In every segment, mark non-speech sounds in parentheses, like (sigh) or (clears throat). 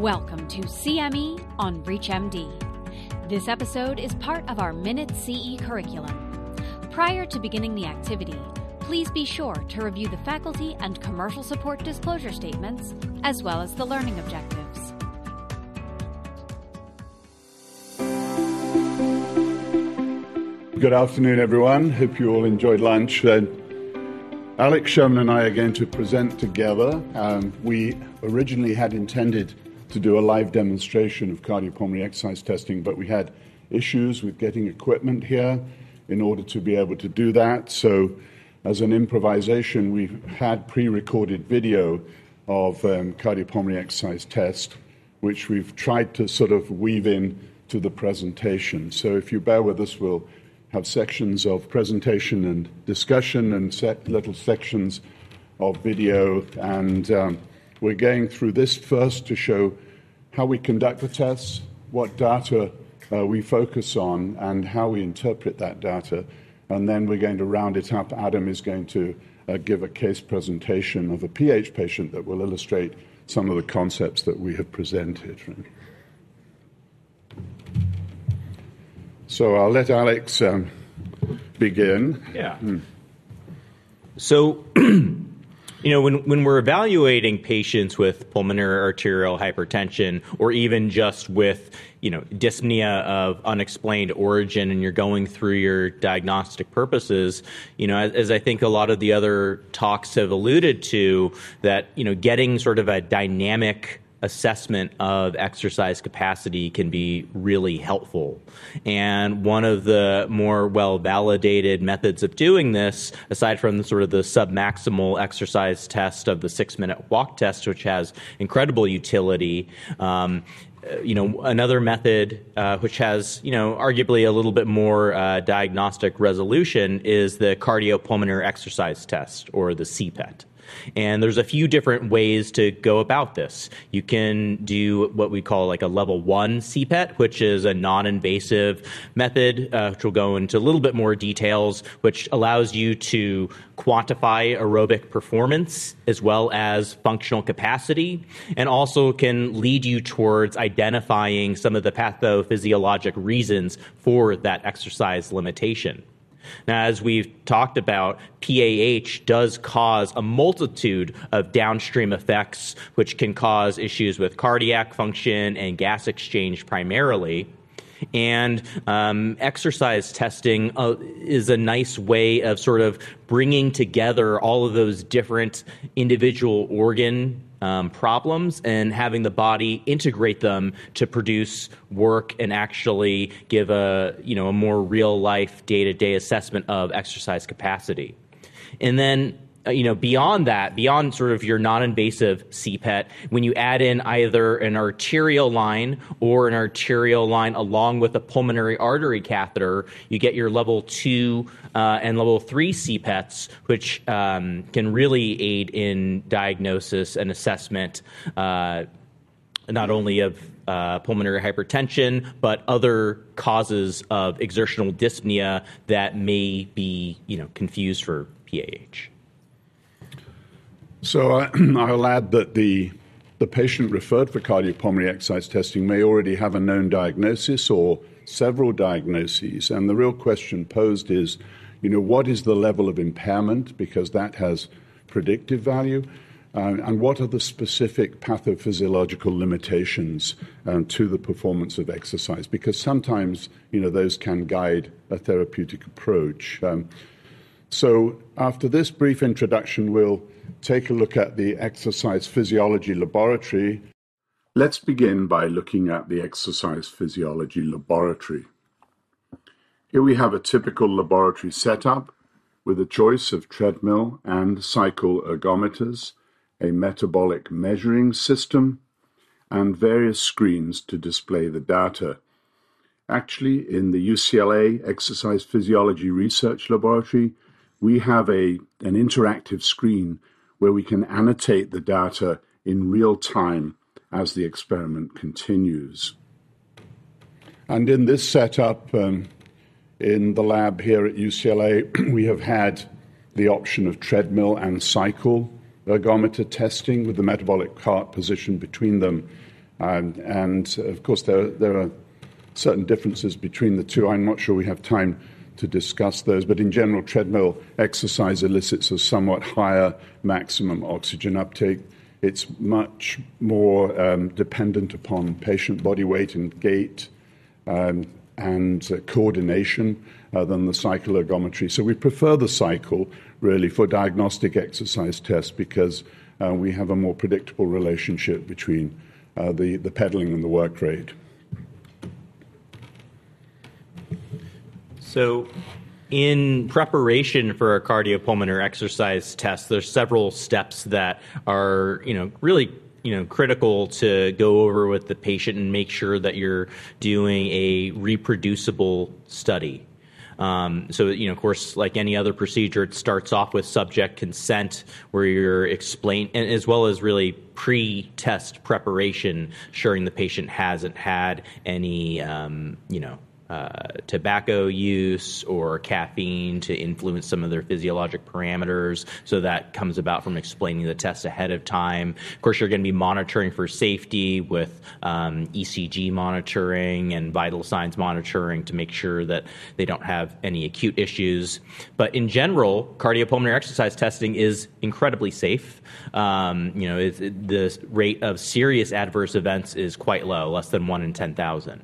Welcome to CME on ReachMD. This episode is part of our Minute CE curriculum. Prior to beginning the activity, please be sure to review the faculty and commercial support disclosure statements, as well as the learning objectives. Good afternoon, everyone. Hope you all enjoyed lunch. Uh, Alex Sherman and I are going to present together. Um, we originally had intended to do a live demonstration of cardiopulmonary exercise testing, but we had issues with getting equipment here in order to be able to do that. So, as an improvisation, we've had pre recorded video of um, cardiopulmonary exercise test, which we've tried to sort of weave in to the presentation. So, if you bear with us, we'll have sections of presentation and discussion and set little sections of video. And um, we're going through this first to show how we conduct the tests, what data uh, we focus on, and how we interpret that data. And then we're going to round it up. Adam is going to uh, give a case presentation of a PH patient that will illustrate some of the concepts that we have presented. So I'll let Alex um, begin. Yeah. Mm. So, (clears throat) you know, when, when we're evaluating patients with pulmonary arterial hypertension or even just with, you know, dyspnea of unexplained origin and you're going through your diagnostic purposes, you know, as, as I think a lot of the other talks have alluded to, that, you know, getting sort of a dynamic assessment of exercise capacity can be really helpful. And one of the more well validated methods of doing this, aside from the sort of the submaximal exercise test of the six minute walk test, which has incredible utility, um, you know, another method uh, which has, you know, arguably a little bit more uh, diagnostic resolution is the cardiopulmonary exercise test or the CPET. And there's a few different ways to go about this. You can do what we call like a level one CPET, which is a non invasive method, uh, which will go into a little bit more details, which allows you to quantify aerobic performance as well as functional capacity, and also can lead you towards identifying some of the pathophysiologic reasons for that exercise limitation. Now, as we've talked about, PAH does cause a multitude of downstream effects, which can cause issues with cardiac function and gas exchange primarily. And um, exercise testing uh, is a nice way of sort of bringing together all of those different individual organ um, problems and having the body integrate them to produce work and actually give a you know a more real life day to day assessment of exercise capacity. And then you know, beyond that, beyond sort of your non-invasive CPET, when you add in either an arterial line or an arterial line along with a pulmonary artery catheter, you get your level two uh, and level three CPETs, which um, can really aid in diagnosis and assessment. Uh, not only of uh, pulmonary hypertension, but other causes of exertional dyspnea that may be, you know, confused for PAH. So I, (clears throat) I'll add that the the patient referred for cardiopulmonary exercise testing may already have a known diagnosis or several diagnoses, and the real question posed is, you know, what is the level of impairment because that has predictive value. Uh, and what are the specific pathophysiological limitations um, to the performance of exercise? Because sometimes, you know, those can guide a therapeutic approach. Um, so, after this brief introduction, we'll take a look at the exercise physiology laboratory. Let's begin by looking at the exercise physiology laboratory. Here we have a typical laboratory setup with a choice of treadmill and cycle ergometers, a metabolic measuring system, and various screens to display the data. Actually, in the UCLA Exercise Physiology Research Laboratory, we have a, an interactive screen where we can annotate the data in real time as the experiment continues. And in this setup, um, in the lab here at UCLA, (clears throat) we have had the option of treadmill and cycle ergometer testing with the metabolic cart positioned between them Um, and of course, there, there are certain differences between the two. I'm not sure we have time to discuss those, but in general, treadmill exercise elicits a somewhat higher maximum oxygen uptake. It's much more um, dependent upon patient body weight and gait um, and uh, coordination uh, than the cycle ergometry. So we prefer the cycle really for diagnostic exercise tests because uh, we have a more predictable relationship between uh, the, the pedaling and the work rate. So, in preparation for a cardiopulmonary exercise test, there's several steps that are, you know, really you know critical to go over with the patient and make sure that you're doing a reproducible study. Um, so, you know, of course, like any other procedure, it starts off with subject consent, where you're explain, as well as really pre-test preparation, ensuring the patient hasn't had any, um, you know, uh, tobacco use or caffeine to influence some of their physiologic parameters. So that comes about from explaining the test ahead of time. Of course, you're going to be monitoring for safety with um, ECG monitoring and vital signs monitoring to make sure that they don't have any acute issues. But in general, cardiopulmonary exercise testing is incredibly safe. Um, you know, the rate of serious adverse events is quite low, less than one in 10,000.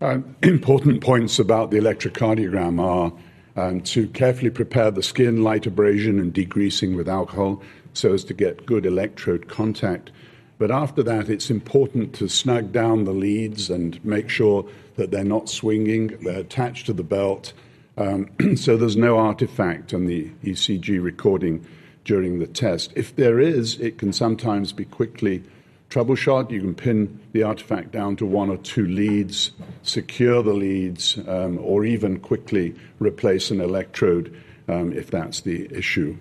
Uh, (clears throat) important points about the electrocardiogram are um, to carefully prepare the skin, light abrasion and degreasing with alcohol so as to get good electrode contact. But after that, it's important to snug down the leads and make sure that they're not swinging, they're attached to the belt, um, (clears throat) so there's no artifact on the ECG recording during the test. If there is, it can sometimes be quickly troubleshot. You can pin the artifact down to one or two leads, secure the leads, um, or even quickly replace an electrode um, if that's the issue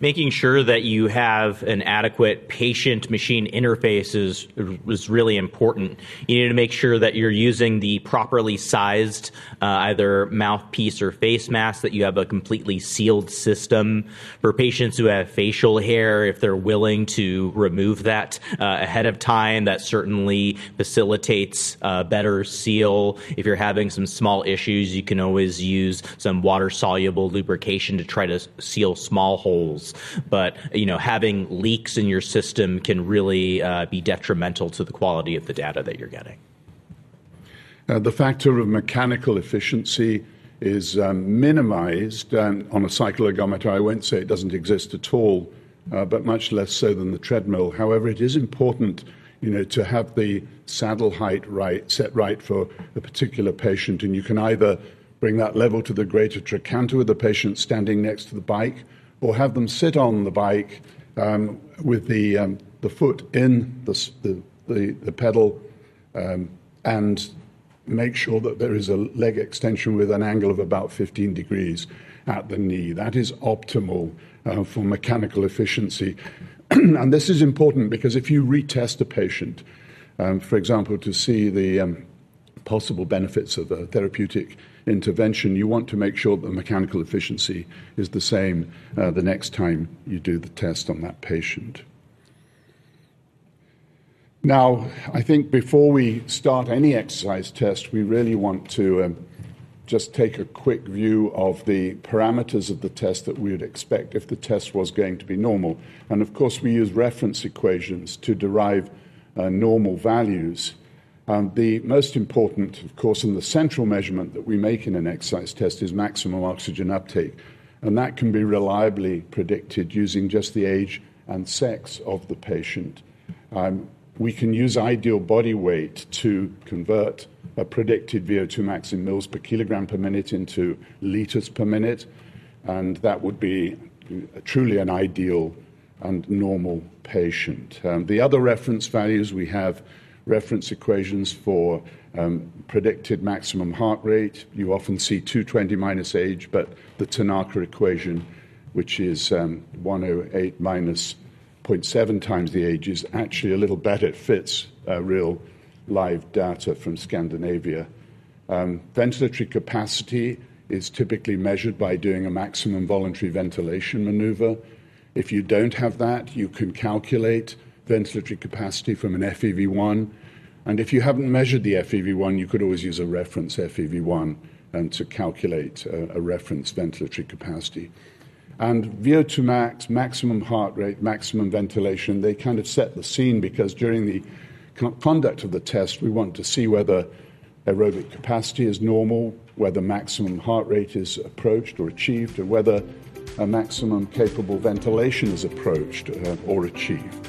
making sure that you have an adequate patient machine interface is, is really important. You need to make sure that you're using the properly sized uh, either mouthpiece or face mask, that you have a completely sealed system. For patients who have facial hair, if they're willing to remove that uh, ahead of time, that certainly facilitates a better seal. If you're having some small issues, you can always use some water soluble lubrication to try to seal small holes but you know having leaks in your system can really uh, be detrimental to the quality of the data that you're getting. Uh, the factor of mechanical efficiency is um, minimized um, on a cycloergometer. I won't say it doesn't exist at all, uh, but much less so than the treadmill. However, it is important, you know, to have the saddle height right, set right for a particular patient, and you can either bring that level to the greater trochanter with the patient standing next to the bike, or have them sit on the bike um, with the, um, the foot in the, the, the, the pedal um, and make sure that there is a leg extension with an angle of about 15 degrees at the knee. That is optimal uh, for mechanical efficiency. (clears throat) and this is important because if you retest a patient, um, for example, to see the um, possible benefits of a therapeutic intervention, you want to make sure that the mechanical efficiency is the same uh, the next time you do the test on that patient. Now, I think before we start any exercise test, we really want to um, just take a quick view of the parameters of the test that we would expect if the test was going to be normal. And of course, we use reference equations to derive uh, normal values. Um, the most important, of course, and the central measurement that we make in an exercise test is maximum oxygen uptake. And that can be reliably predicted using just the age and sex of the patient. Um, we can use ideal body weight to convert a predicted VO2 max in mils per kilogram per minute into liters per minute, and that would be truly an ideal and normal patient. Um, the other reference values we have reference equations for um, predicted maximum heart rate. You often see 220 minus age, but the Tanaka equation, which is um, 108 minus 0.7 times the age, is actually a little better. It fits uh, real live data from Scandinavia. Um, ventilatory capacity is typically measured by doing a maximum voluntary ventilation maneuver. If you don't have that, you can calculate ventilatory capacity from an FEV1. And if you haven't measured the FEV1, you could always use a reference FEV1 and to calculate a, a reference ventilatory capacity. And VO2 max, maximum heart rate, maximum ventilation, they kind of set the scene because during the conduct of the test, we want to see whether aerobic capacity is normal, whether maximum heart rate is approached or achieved, and whether a maximum capable ventilation is approached uh, or achieved.